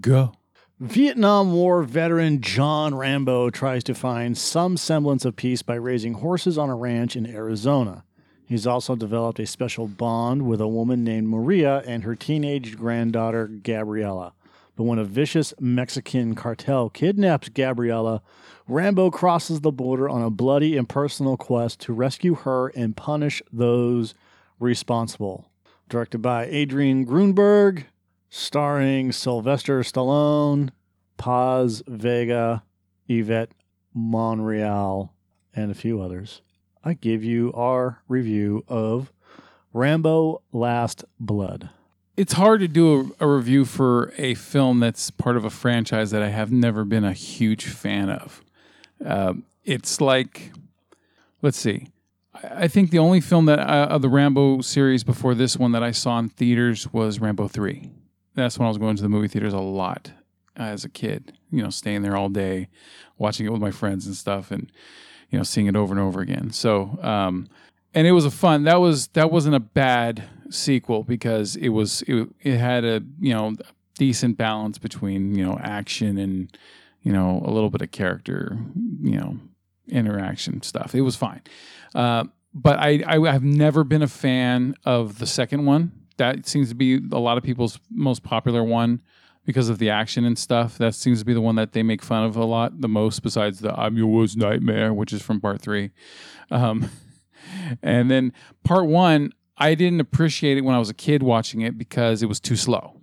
Go. Vietnam War veteran John Rambo tries to find some semblance of peace by raising horses on a ranch in Arizona. He's also developed a special bond with a woman named Maria and her teenage granddaughter Gabriella. But when a vicious Mexican cartel kidnaps Gabriella, Rambo crosses the border on a bloody and personal quest to rescue her and punish those responsible. Directed by Adrian Grunberg, starring Sylvester Stallone, Paz Vega, Yvette Monreal, and a few others. I give you our review of Rambo Last Blood. It's hard to do a, a review for a film that's part of a franchise that I have never been a huge fan of. Uh, it's like, let's see. I think the only film that uh, of the Rambo series before this one that I saw in theaters was Rambo Three. That's when I was going to the movie theaters a lot as a kid. You know, staying there all day, watching it with my friends and stuff, and you know, seeing it over and over again. So, um, and it was a fun. That was that wasn't a bad sequel because it was it, it had a you know decent balance between you know action and you know a little bit of character you know interaction stuff. It was fine, uh, but I I have never been a fan of the second one. That seems to be a lot of people's most popular one because of the action and stuff. That seems to be the one that they make fun of a lot, the most, besides the "I'm your worst nightmare," which is from part three. Um, and then part one, I didn't appreciate it when I was a kid watching it because it was too slow.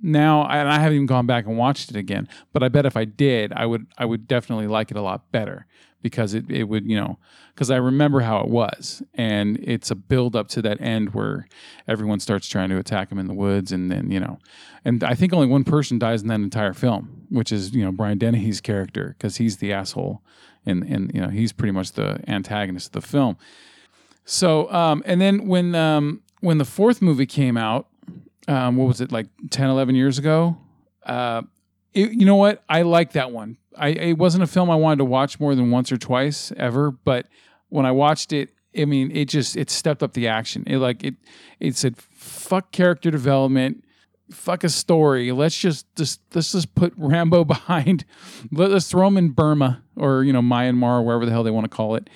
Now, and I haven't even gone back and watched it again, but I bet if I did, I would I would definitely like it a lot better because it, it would, you know, because I remember how it was. And it's a build up to that end where everyone starts trying to attack him in the woods. And then, you know, and I think only one person dies in that entire film, which is, you know, Brian Dennehy's character because he's the asshole. And, and, you know, he's pretty much the antagonist of the film. So, um, and then when, um, when the fourth movie came out, um, what was it, like 10, 11 years ago? Uh, it, you know what? I like that one. I it wasn't a film I wanted to watch more than once or twice ever, but when I watched it, I mean, it just it stepped up the action. It like it it said fuck character development, fuck a story. Let's just just let's just put Rambo behind. Let, us throw him in Burma or you know Myanmar or wherever the hell they want to call it,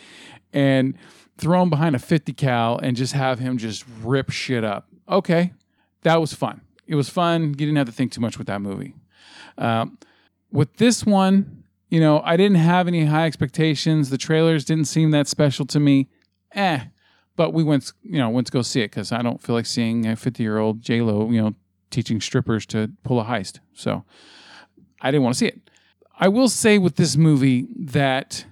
and throw him behind a 50 cal and just have him just rip shit up. Okay, that was fun. It was fun. You didn't have to think too much with that movie. Um, with this one, you know, I didn't have any high expectations. The trailers didn't seem that special to me. Eh. But we went, you know, went to go see it because I don't feel like seeing a 50 year old J Lo, you know, teaching strippers to pull a heist. So I didn't want to see it. I will say with this movie that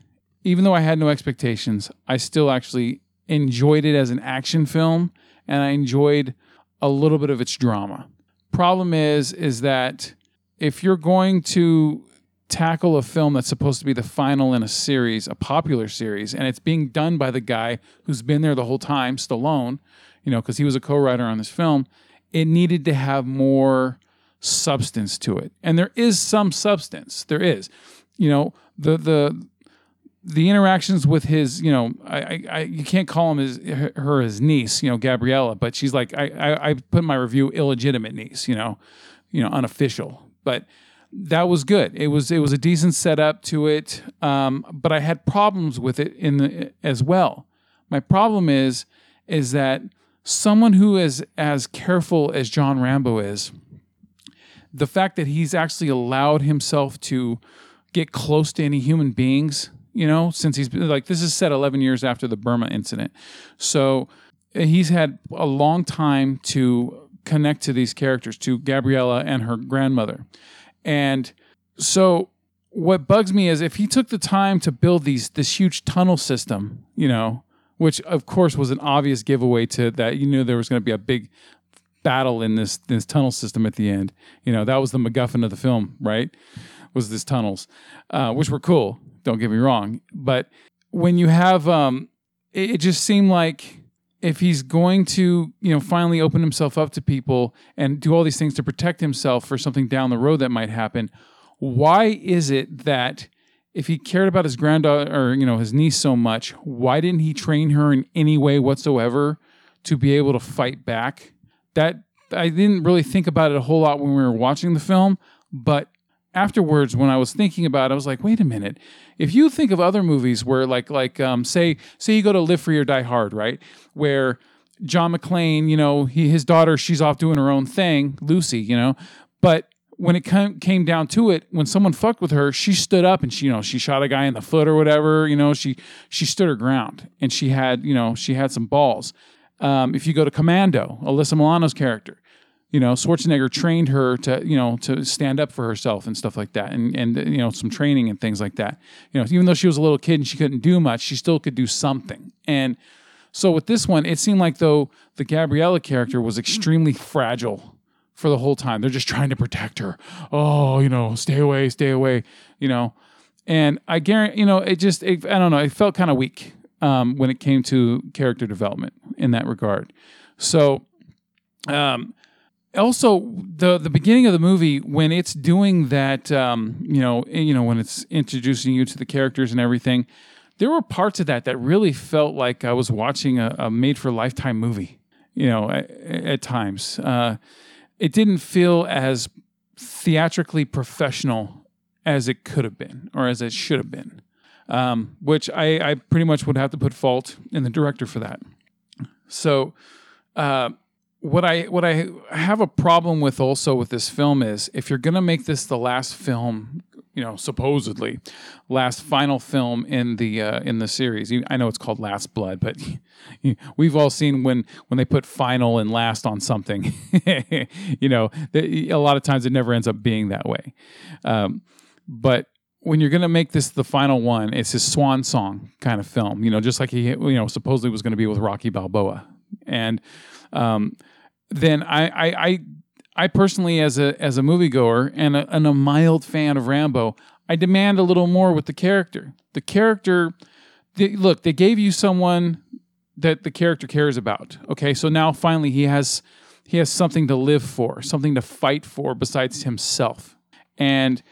even though I had no expectations, I still actually enjoyed it as an action film and I enjoyed a little bit of its drama. Problem is, is that if you're going to tackle a film that's supposed to be the final in a series, a popular series, and it's being done by the guy who's been there the whole time, Stallone, you know, because he was a co-writer on this film, it needed to have more substance to it. And there is some substance. There is. You know, the the the interactions with his, you know, I, I, I you can't call him his her his niece, you know, Gabriella, but she's like I, I, I put in my review illegitimate niece, you know, you know, unofficial but that was good. It was it was a decent setup to it, um, but I had problems with it in the, as well. My problem is is that someone who is as careful as John Rambo is, the fact that he's actually allowed himself to get close to any human beings, you know, since he's been like this is set 11 years after the Burma incident, so he's had a long time to connect to these characters, to Gabriella and her grandmother. And so what bugs me is if he took the time to build these this huge tunnel system, you know, which of course was an obvious giveaway to that you knew there was going to be a big battle in this this tunnel system at the end. You know, that was the MacGuffin of the film, right? Was this tunnels, uh, which were cool. Don't get me wrong, but when you have, um, it, it just seemed like if he's going to, you know, finally open himself up to people and do all these things to protect himself for something down the road that might happen, why is it that if he cared about his granddaughter or, you know, his niece so much, why didn't he train her in any way whatsoever to be able to fight back? That I didn't really think about it a whole lot when we were watching the film, but afterwards when I was thinking about it, I was like, wait a minute. If you think of other movies where like like um, say say you go to Live Free or Die Hard, right? Where John McClane, you know, he, his daughter, she's off doing her own thing, Lucy, you know, but when it came down to it, when someone fucked with her, she stood up and she, you know, she shot a guy in the foot or whatever. You know, she she stood her ground and she had, you know, she had some balls. Um, if you go to Commando, Alyssa Milano's character, you know, Schwarzenegger trained her to, you know, to stand up for herself and stuff like that, and and you know, some training and things like that. You know, even though she was a little kid and she couldn't do much, she still could do something. And so with this one, it seemed like though the Gabriella character was extremely fragile for the whole time. They're just trying to protect her. Oh, you know, stay away, stay away, you know. And I guarantee, you know, it just, it, I don't know, it felt kind of weak um, when it came to character development in that regard. So, um, also the the beginning of the movie when it's doing that, um, you know, you know, when it's introducing you to the characters and everything, there were parts of that that really felt like I was watching a, a made for lifetime movie. You know, at, at times. Uh, it didn't feel as theatrically professional as it could have been or as it should have been, um, which I, I, pretty much would have to put fault in the director for that. So, uh, what I what I have a problem with also with this film is if you're gonna make this the last film you know, supposedly last final film in the uh, in the series. I know it's called Last Blood, but we've all seen when when they put final and last on something. you know, a lot of times it never ends up being that way. Um, but when you're going to make this the final one, it's his swan song kind of film. You know, just like he you know supposedly was going to be with Rocky Balboa, and um, then I, I, I I personally, as a as a moviegoer and a, and a mild fan of Rambo, I demand a little more with the character. The character, they, look, they gave you someone that the character cares about. Okay, so now finally he has he has something to live for, something to fight for besides himself. And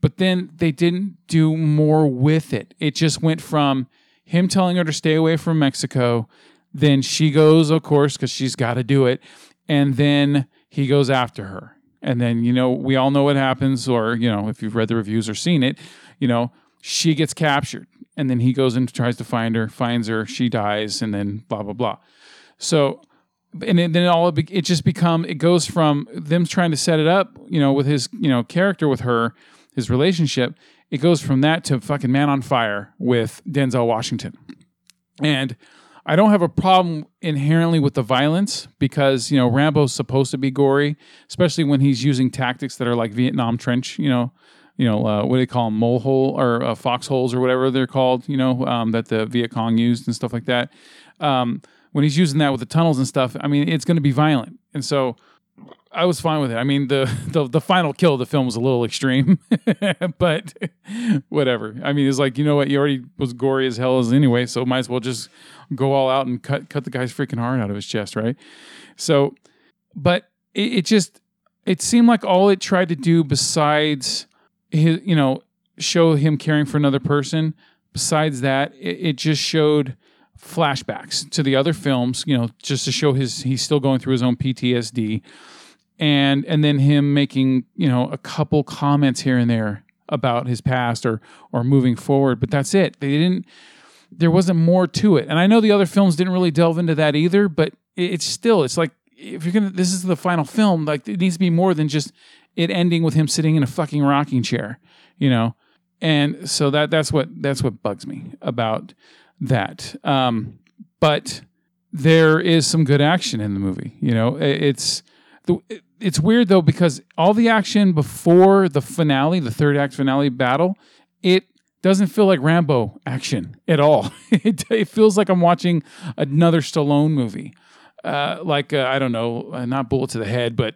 but then they didn't do more with it. It just went from him telling her to stay away from Mexico, then she goes, of course, because she's got to do it, and then he goes after her. And then, you know, we all know what happens, or, you know, if you've read the reviews or seen it, you know, she gets captured. And then he goes and tries to find her, finds her, she dies, and then blah, blah, blah. So, and then all it, it just become it goes from them trying to set it up, you know, with his, you know, character with her, his relationship, it goes from that to fucking Man on Fire with Denzel Washington. And I don't have a problem inherently with the violence because you know Rambo's supposed to be gory, especially when he's using tactics that are like Vietnam trench. You know, you know uh, what do they call them, mole hole or uh, foxholes or whatever they're called. You know um, that the Viet Cong used and stuff like that. Um, when he's using that with the tunnels and stuff, I mean it's going to be violent, and so I was fine with it. I mean, the the, the final kill of the film was a little extreme, but whatever. I mean, it's like you know what, you already was gory as hell as anyway, so might as well just go all out and cut cut the guy's freaking heart out of his chest, right? So, but it, it just it seemed like all it tried to do besides his, you know, show him caring for another person. Besides that, it, it just showed flashbacks to the other films, you know, just to show his he's still going through his own PTSD and and then him making you know a couple comments here and there about his past or or moving forward but that's it. They didn't there wasn't more to it. And i know the other films didn't really delve into that either but it's still it's like if you're gonna this is the final film like it needs to be more than just it ending with him sitting in a fucking rocking chair you know? And so that that's what that's what bugs me about that. Um but there is some good action in the movie you know? It's it's weird though because all the action before the finale, the third act finale battle, it doesn't feel like Rambo action at all. it, it, feels like I'm watching another Stallone movie, uh, like uh, I don't know, uh, not bullet to the head, but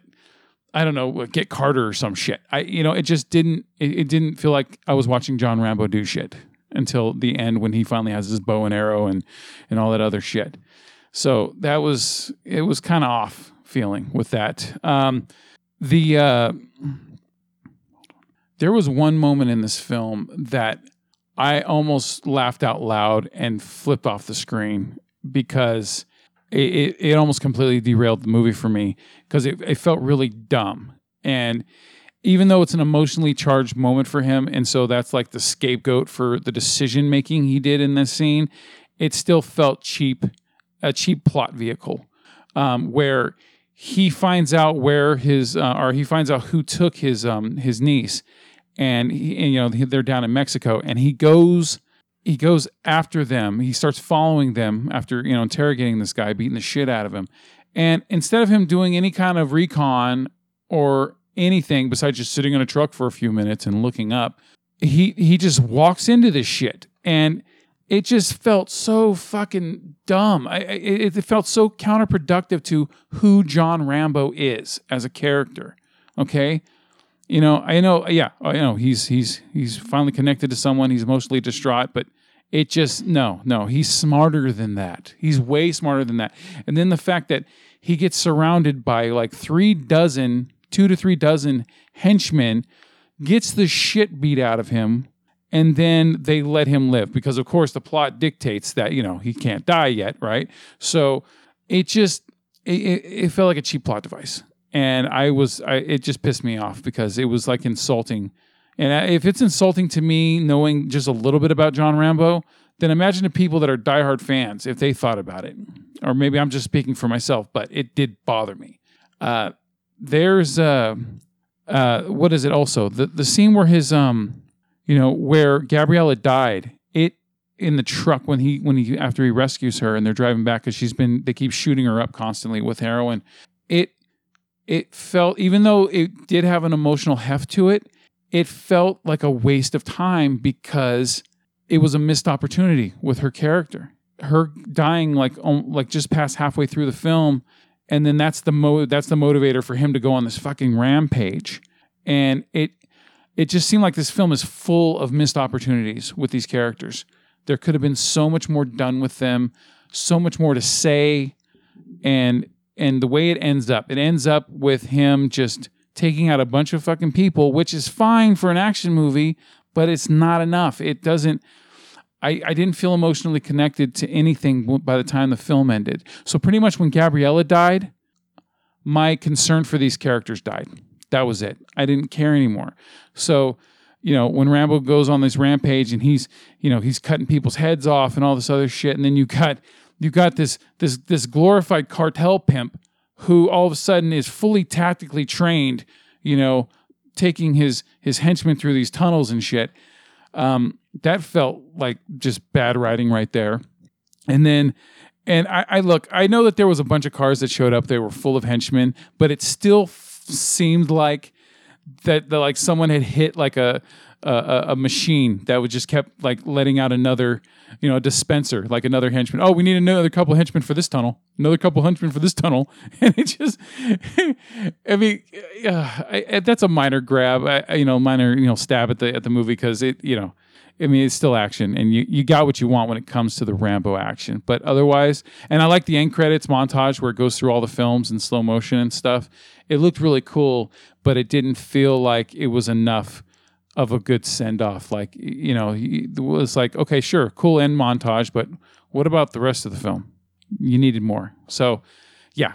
I don't know, get Carter or some shit. I you know, it just didn't. It, it didn't feel like I was watching John Rambo do shit until the end when he finally has his bow and arrow and and all that other shit. So that was it was kind of off feeling with that. Um, the uh, there was one moment in this film that I almost laughed out loud and flipped off the screen because it, it, it almost completely derailed the movie for me because it, it felt really dumb. And even though it's an emotionally charged moment for him, and so that's like the scapegoat for the decision making he did in this scene, it still felt cheap, a cheap plot vehicle, um, where he finds out where his uh, or he finds out who took his um, his niece, and, he, and you know they're down in Mexico, and he goes he goes after them. He starts following them after you know interrogating this guy, beating the shit out of him, and instead of him doing any kind of recon or anything besides just sitting in a truck for a few minutes and looking up, he he just walks into this shit. And it just felt so fucking dumb. I, it, it felt so counterproductive to who John Rambo is as a character. Okay, you know, I know, yeah, I know he's he's he's finally connected to someone. He's mostly distraught, but it just no, no, he's smarter than that. He's way smarter than that. And then the fact that he gets surrounded by like three dozen, two to three dozen henchmen, gets the shit beat out of him and then they let him live because of course the plot dictates that you know he can't die yet right? So it just it, it felt like a cheap plot device. And i was I, it just pissed me off because it was like insulting. And if it's insulting to me knowing just a little bit about john rambo then imagine the people that are diehard fans if they thought about it. Or maybe i'm just speaking for myself but it did bother me. Uh, there's uh, uh, what is it also? The, the scene where his um you know, where Gabriella died, it in the truck when he when he after he rescues her and they're driving back because she's been they keep shooting her up constantly with heroin. It it felt even though it did have an emotional heft to it, it felt like a waste of time because it was a missed opportunity with her character. Her dying like like just past halfway through the film, and then that's the mo that's the motivator for him to go on this fucking rampage. And it it just seemed like this film is full of missed opportunities with these characters. There could have been so much more done with them, so much more to say, and and the way it ends up, it ends up with him just taking out a bunch of fucking people, which is fine for an action movie, but it's not enough. It doesn't. I, I didn't feel emotionally connected to anything by the time the film ended. So pretty much when Gabriella died, my concern for these characters died. That was it. I didn't care anymore. So, you know, when Rambo goes on this rampage and he's, you know, he's cutting people's heads off and all this other shit, and then you got you got this this this glorified cartel pimp who all of a sudden is fully tactically trained, you know, taking his his henchmen through these tunnels and shit. Um, that felt like just bad writing right there. And then and I, I, look, I know that there was a bunch of cars that showed up. They were full of henchmen, but it still seemed like that, that like someone had hit like a, a a machine that would just kept like letting out another you know a dispenser like another henchman. Oh we need another couple henchmen for this tunnel. Another couple henchmen for this tunnel. And it just i mean uh, I, that's a minor grab. I, you know minor you know stab at the at the movie because it you know I mean, it's still action, and you, you got what you want when it comes to the Rambo action. But otherwise, and I like the end credits montage where it goes through all the films in slow motion and stuff. It looked really cool, but it didn't feel like it was enough of a good send off. Like, you know, it was like, okay, sure, cool end montage, but what about the rest of the film? You needed more. So, yeah,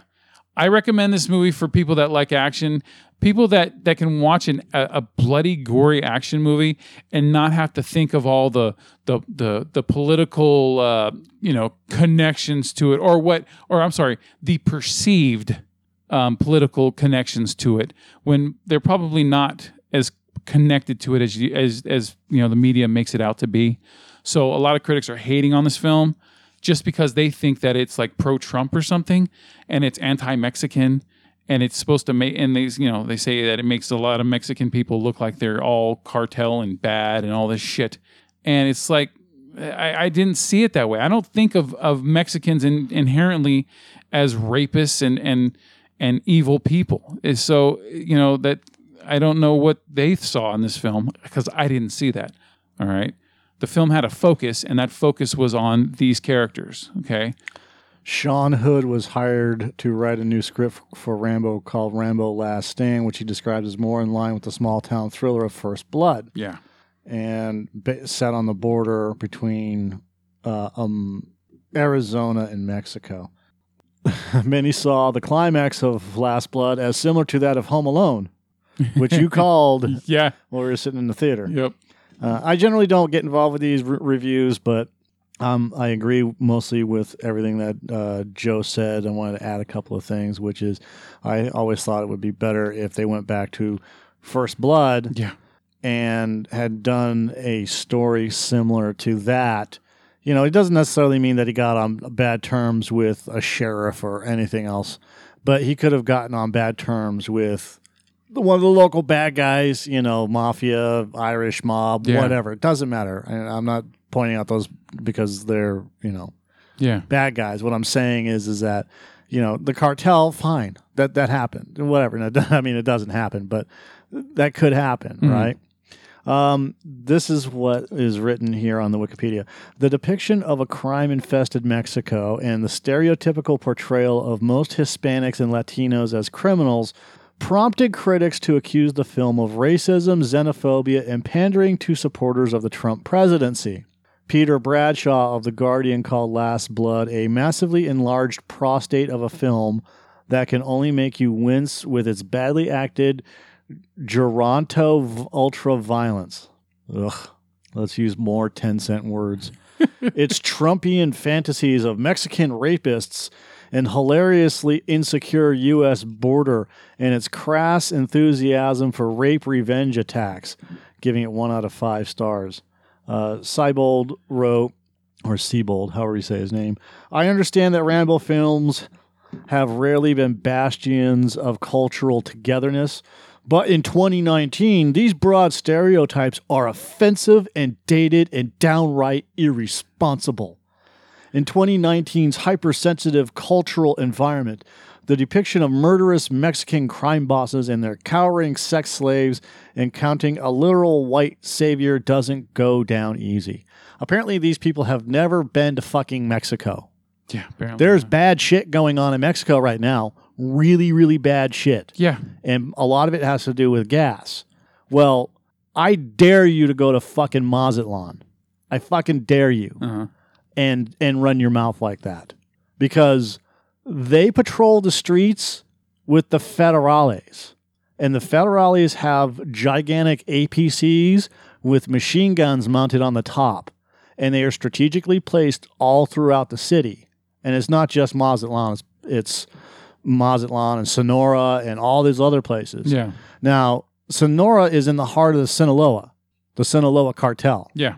I recommend this movie for people that like action people that that can watch an, a, a, bloody gory action movie and not have to think of all the the the, the political uh, you know connections to it or what or I'm sorry the perceived um, political connections to it when they're probably not as connected to it as you, as as you know the media makes it out to be. So a lot of critics are hating on this film just because they think that it's like pro Trump or something and it's anti Mexican and it's supposed to make and these you know they say that it makes a lot of mexican people look like they're all cartel and bad and all this shit. And it's like i, I didn't see it that way. I don't think of of mexicans in, inherently as rapists and and and evil people. So you know that i don't know what they saw in this film because i didn't see that. All right the film had a focus and that focus was on these characters okay Sean Hood was hired to write a new script for Rambo called Rambo Last Stand, which he described as more in line with the small town thriller of First Blood. Yeah. And set on the border between uh, um, Arizona and Mexico. Many saw the climax of Last Blood as similar to that of Home Alone, which you called Yeah. while we were sitting in the theater. Yep. Uh, I generally don't get involved with these re- reviews, but um, I agree mostly with everything that uh, Joe said. I wanted to add a couple of things, which is I always thought it would be better if they went back to First Blood Yeah. and had done a story similar to that. You know, it doesn't necessarily mean that he got on bad terms with a sheriff or anything else, but he could have gotten on bad terms with one of the local bad guys, you know, mafia, Irish mob, Yeah. whatever. It doesn't matter. I'm not pointing out those because they're, you know, Yeah. bad guys. What I'm saying is, is that you know the cartel, fine, that that happened, whatever. And it- I mean, it doesn't happen, but that could happen, right? Um, this is what is written here on the Wikipedia. The depiction of a crime infested Mexico and the stereotypical portrayal of most Hispanics and Latinos as criminals prompted critics to accuse the film of racism, xenophobia, and pandering to supporters of the Trump presidency. Peter Bradshaw of The Guardian called Last Blood a massively enlarged prostate of a film that can only make you wince with its badly acted geronto ultra violence. Ugh. Let's use more 10 cent words. its Trumpian fantasies of Mexican rapists and hilariously insecure U.S. border and its crass enthusiasm for rape revenge attacks, giving it one out of five stars. Uh, Seibold wrote, or Seabold, however you say his name. I understand that Rambo films have rarely been bastions of cultural togetherness, but in 2019, these broad stereotypes are offensive and dated and downright irresponsible. In 2019's hypersensitive cultural environment, the depiction of murderous Mexican crime bosses and their cowering sex slaves and counting a literal white savior doesn't go down easy. Apparently, these people have never been to fucking Mexico. Yeah. Apparently. There's bad shit going on in Mexico right now. Really, really bad shit. Yeah. And a lot of it has to do with gas. Well, I dare you to go to fucking Mazatlan. I fucking dare you Uh-huh. And and run your mouth like that. Because they patrol the streets with the federales. And the federales have gigantic APCs with machine guns mounted on the top. And they are strategically placed all throughout the city. And it's not just Mazatlan it's, it's Mazatlan and Sonora and all these other places. Yeah. now Sonora is in the heart of the Sinaloa the Sinaloa cartel. Yeah.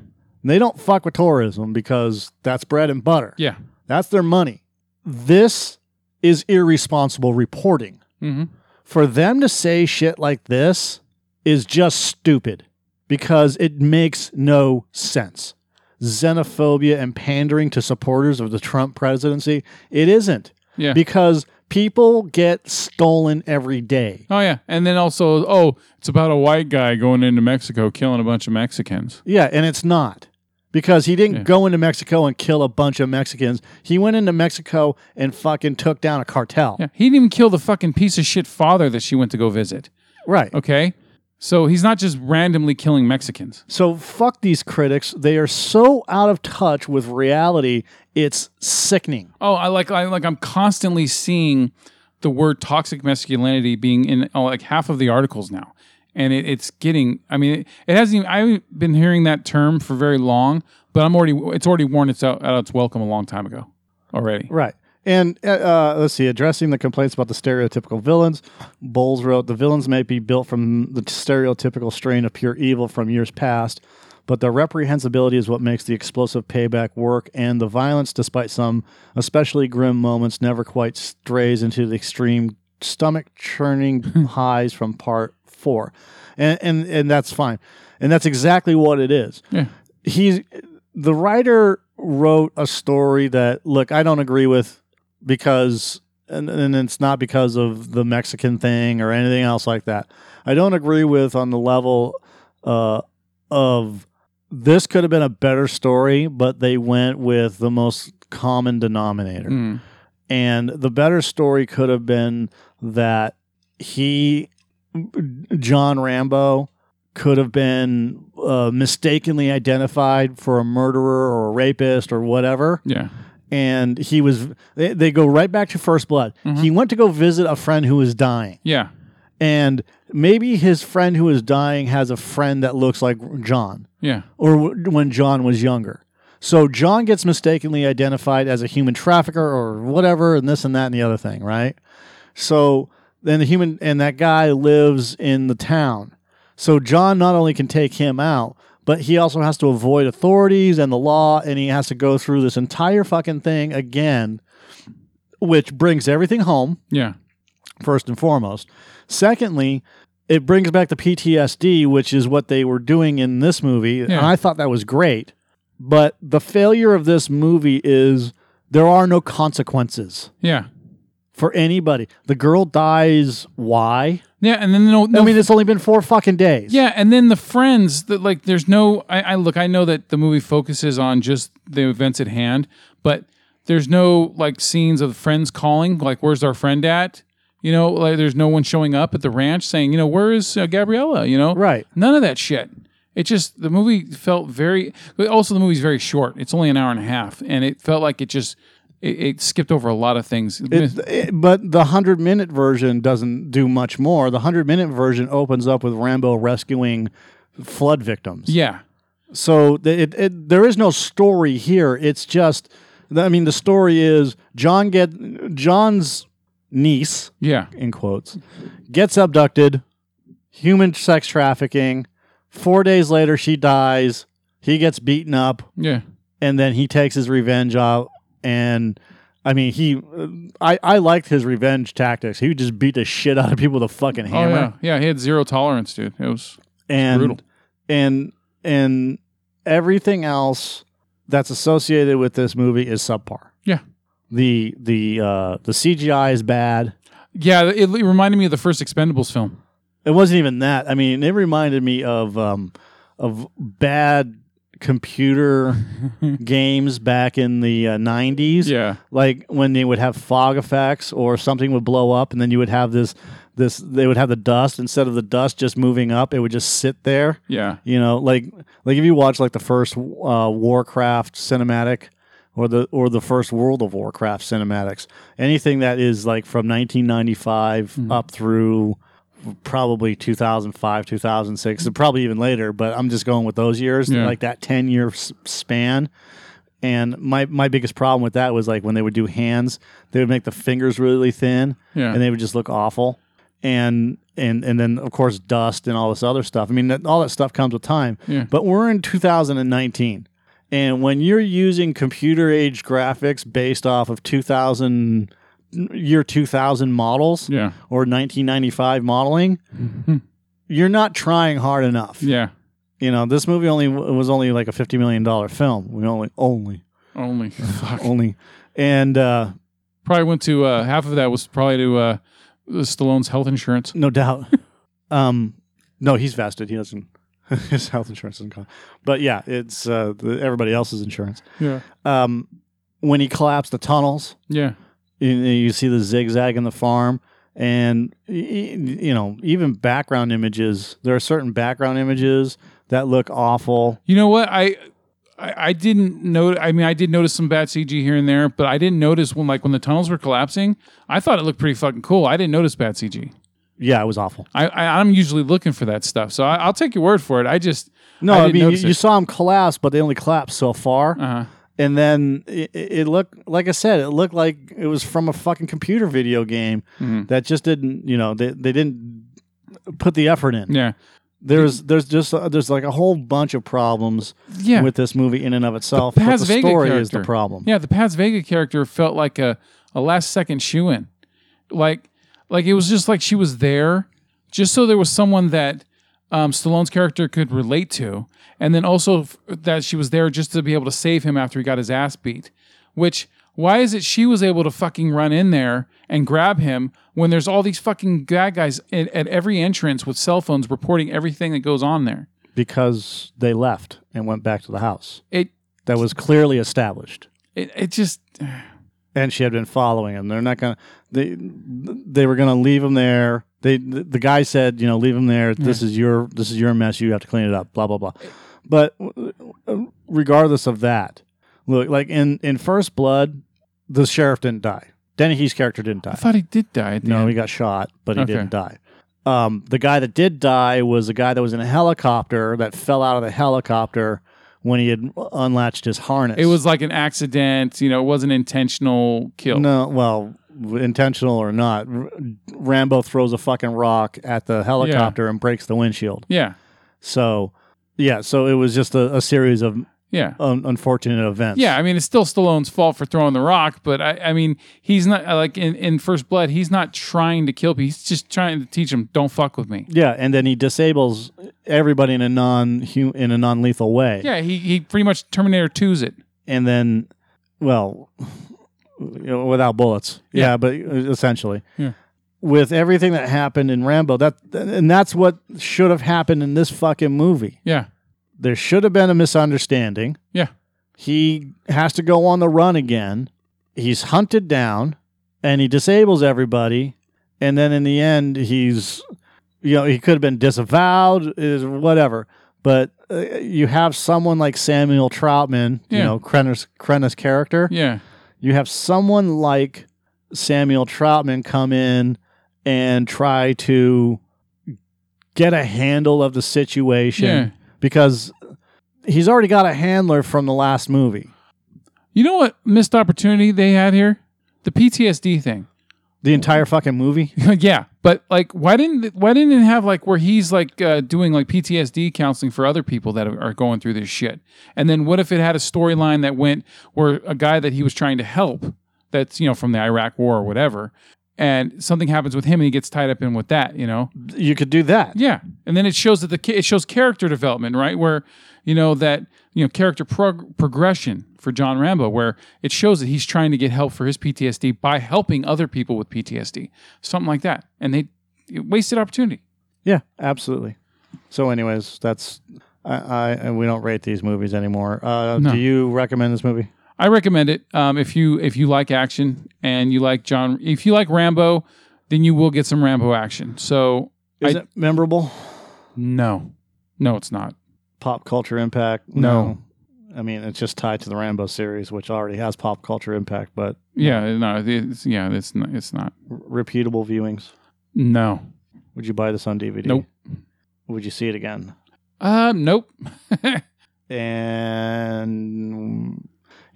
They don't fuck with tourism because that's bread and butter. Yeah. That's their money. This is irresponsible reporting. Mm-hmm. For them to say shit like this is just stupid because it makes no sense. Xenophobia and pandering to supporters of the Trump presidency, it isn't Yeah. because people get stolen every day. oh yeah. And then also, oh, it's about a white guy going into Mexico killing a bunch of Mexicans. Yeah, and it's not. Because he didn't Yeah. go into Mexico and kill a bunch of Mexicans. He went into Mexico and fucking took down a cartel. Yeah. He didn't even kill the fucking piece of shit father that she went to go visit. Right. Okay. So he's not just randomly killing Mexicans. So fuck these critics. They are so out of touch with reality. It's sickening. Oh, I like I like I'm constantly seeing the word toxic masculinity being in uh, like half of the articles now. And it, it's getting I mean it, it hasn't even I haven't been hearing that term for very long, but I'm already it's already worn its out, out its welcome a long time ago already. Right. And uh, uh, let's see, addressing the complaints about the stereotypical villains, Bowles wrote the villains may be built from the stereotypical strain of pure evil from years past, but the reprehensibility is what makes the explosive payback work, and the violence, despite some especially grim moments, never quite strays into the extreme stomach churning highs from part And, and, and that's fine. And that's exactly what it is Yeah. he's the writer wrote a story that look I don't agree with because and, and it's not because of the Mexican thing or anything else like that. I don't agree with on the level uh, of this could have been a better story, but they went with the most common denominator. Mm. And the better story could have been that he, John Rambo, could have been uh, mistakenly identified for a murderer or a rapist or whatever. Yeah. and he was. They, they go right back to First Blood. Mm-hmm. He went to go visit a friend who was dying, Yeah. and maybe his friend who is dying has a friend that looks like John, Yeah. or w- when John was younger. So John gets mistakenly identified as a human trafficker or whatever, and this and that and the other thing, right? So then the human and that guy lives in the town. So John not only can take him out, but he also has to avoid authorities and the law, and he has to go through this entire fucking thing again, which brings everything home Yeah. first and foremost. Secondly, it brings back the PTSD, which is what they were doing in this movie. And I thought that was great. But the failure of this movie is there are no consequences Yeah. For anybody. The girl dies. Why? Yeah. And then no, no I mean, it's only been four fucking days. Yeah, and then the friends that like there's no I, I look I know that the movie focuses on just the events at hand, but there's no like scenes of friends calling like where's our friend at? You know, like there's no one showing up at the ranch saying, you know, where is uh, Gabriella, you know? Right. None of that shit. It just the movie felt very but also the movie's very short. It's only an hour and a half and it felt like it just it, it skipped over a lot of things. It, it- but the 100 minute version doesn't do much more. The 100 minute version opens up with Rambo rescuing flood victims. yeah. So it, it, there is no story here. It's just, I mean, the story is John get John's niece Yeah. in quotes gets abducted, human sex trafficking. Four days later, she dies. He gets beaten up, Yeah. and then he takes his revenge out. And I mean, he, I, I liked his revenge tactics. He would just beat the shit out of people with a fucking Oh hammer. yeah. Yeah, he had zero tolerance, dude. It was and brutal. and and everything else that's associated with this movie is subpar. Yeah. The the uh, the CGI is bad. Yeah, it, it reminded me of the first Expendables film. It wasn't even that. I mean, it reminded me of um, of bad computer games back in the uh, 90s. Yeah. Like when they would have fog effects or something would blow up and then you would have this this they would have the dust instead of the dust just moving up, it would just sit there. Yeah. You know, like like if you watch like the first uh, Warcraft cinematic or the or the first World of Warcraft cinematics, anything that is like from 1995 up through probably 2005, 2006, and probably even later, but I'm just going with those years, Yeah. like that 10 year s- span. And my my biggest problem with that was like when they would do hands, they would make the fingers really thin Yeah. and they would just look awful. And and and then of course dust and all this other stuff. I mean, that, all that stuff comes with time. Yeah. But we're in 2019, and when you're using computer age graphics based off of 2000 year 2000 models Yeah. or 1995 modeling, you're not trying hard enough. Yeah. You know, this movie only was only like a 50 million dollar film. We only only Only. Fuck. only and uh Probably went to uh, half of that was probably to uh, Stallone's health insurance. No doubt. um, no, he's vested. He doesn't. His health insurance doesn't come. But yeah, it's uh, the, everybody else's insurance. Yeah. Um, when he collapsed the tunnels, Yeah. You, you see the zigzag in the farm, and you know even background images. There are certain background images that look awful. You know what? I I, I didn't know. I mean, I did notice some bad CG here and there, but I didn't notice when like when the tunnels were collapsing. I thought it looked pretty fucking cool. I didn't notice bad CG. Yeah, it was awful. I, I I'm usually looking for that stuff, so I, I'll take your word for it. I just No, I I, mean you, you saw them collapse, but they only collapsed so far. uh and then it, it looked like I said, it looked like it was from a fucking computer video game Mhm. that just didn't, you know, they they didn't put the effort in. yeah There's there's just uh, there's like a whole bunch of problems yeah with this movie in and of itself. The but the Vega story is the problem. Yeah, the Paz Vega character felt like a, a last second shoe in. Like like it was just like she was there just so there was someone that um, Stallone's character could relate to. And then also f- that she was there just to be able to save him after he got his ass beat. Which why is it she was able to fucking run in there and grab him when there's all these fucking bad guys at, at every entrance with cell phones reporting everything that goes on there? Because they left and went back to the house. It That was clearly established. it, it just and she had been following him. They're not gonna. They they were gonna leave him there. They the, the guy said, you know, leave him there. This is your this is your mess. You have to clean it up. Blah blah blah. But uh, regardless of that, Look, like in in First Blood, the sheriff didn't die. Dennehy's character didn't die. I thought he did die. No, end. he got shot, but he Okay. didn't die. Um, the guy that did die was a guy that was in a helicopter that fell out of the helicopter when he had unlatched his harness. It was like an accident. You know, it wasn't intentional kill. no, well, intentional or not. R- Rambo throws a fucking rock at the helicopter and breaks the windshield. Yeah, So, yeah, so it was just a, a series of yeah. un- unfortunate events. Yeah, I mean, it's still Stallone's fault for throwing the rock, but I, I mean, he's not like in, in First Blood. He's not trying to kill people. He's just trying to teach him, "Don't fuck with me." Yeah, and then he disables everybody in a non in a non lethal way. Yeah, he he pretty much Terminator 2's it. and then, well, you know, without bullets. Yeah. Yeah, but uh, essentially, Yeah. with everything that happened in Rambo, that and that's what should have happened in this fucking movie. Yeah, There should have been a misunderstanding. yeah, He has to go on the run again. He's hunted down, and he disables everybody. And then in the end, he's, you know, he could have been disavowed, is whatever. But uh, you have someone like Samuel Troutman, you know, Crenna's, Crenna's character. yeah, You have someone like Samuel Troutman come in and try to get a handle of the situation yeah. Because he's already got a handler from the last movie. You know what missed opportunity they had here? The PTSD thing. The entire fucking movie. yeah, but like, why didn't why didn't it have like where he's like uh, doing like PTSD counseling for other people that are going through this shit? And then what if it had a storyline that went where a guy that he was trying to help, that's you know from the Iraq War or whatever, and something happens with him and he gets tied up in with that, you know? You could do that. Yeah, and then it shows that the ki- it shows character development, right? Where you know that you know character prog- progression for John Rambo, where it shows that he's trying to get help for his PTSD by helping other people with PTSD, something like that, and they it wasted opportunity. Yeah, absolutely. So, anyways, that's I, I and we don't rate these movies anymore. Uh. Do you recommend this movie? I recommend it um, if you if you like action and you like John, if you like Rambo, then you will get some Rambo action. So Is I- it memorable? no, no, it's not. Pop culture impact? No. I mean, it's just tied to the Rambo series, which already has pop culture impact, but Yeah, no, it's yeah, it's not. It's not. repeatable viewings. No. Would you buy this on DVD? Nope. Would you see it again? Um, nope. And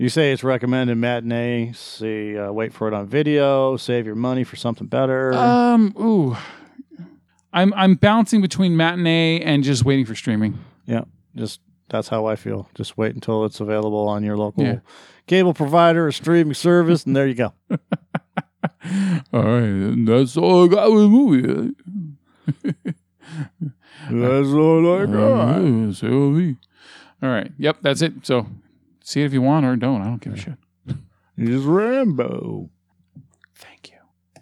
you say it's recommended matinee. See, uh, wait for it on video. Save your money for something better. Um, ooh, I'm I'm bouncing between matinee and just waiting for streaming. yeah, just that's how I feel. Just wait until it's available on your local Yeah. cable provider or streaming service, and there you go. All right, and that's all I got with the movie. That's all I Uh, so. All right, yep, that's it. So see it if you want or don't. I don't give a shit. It's Rambo.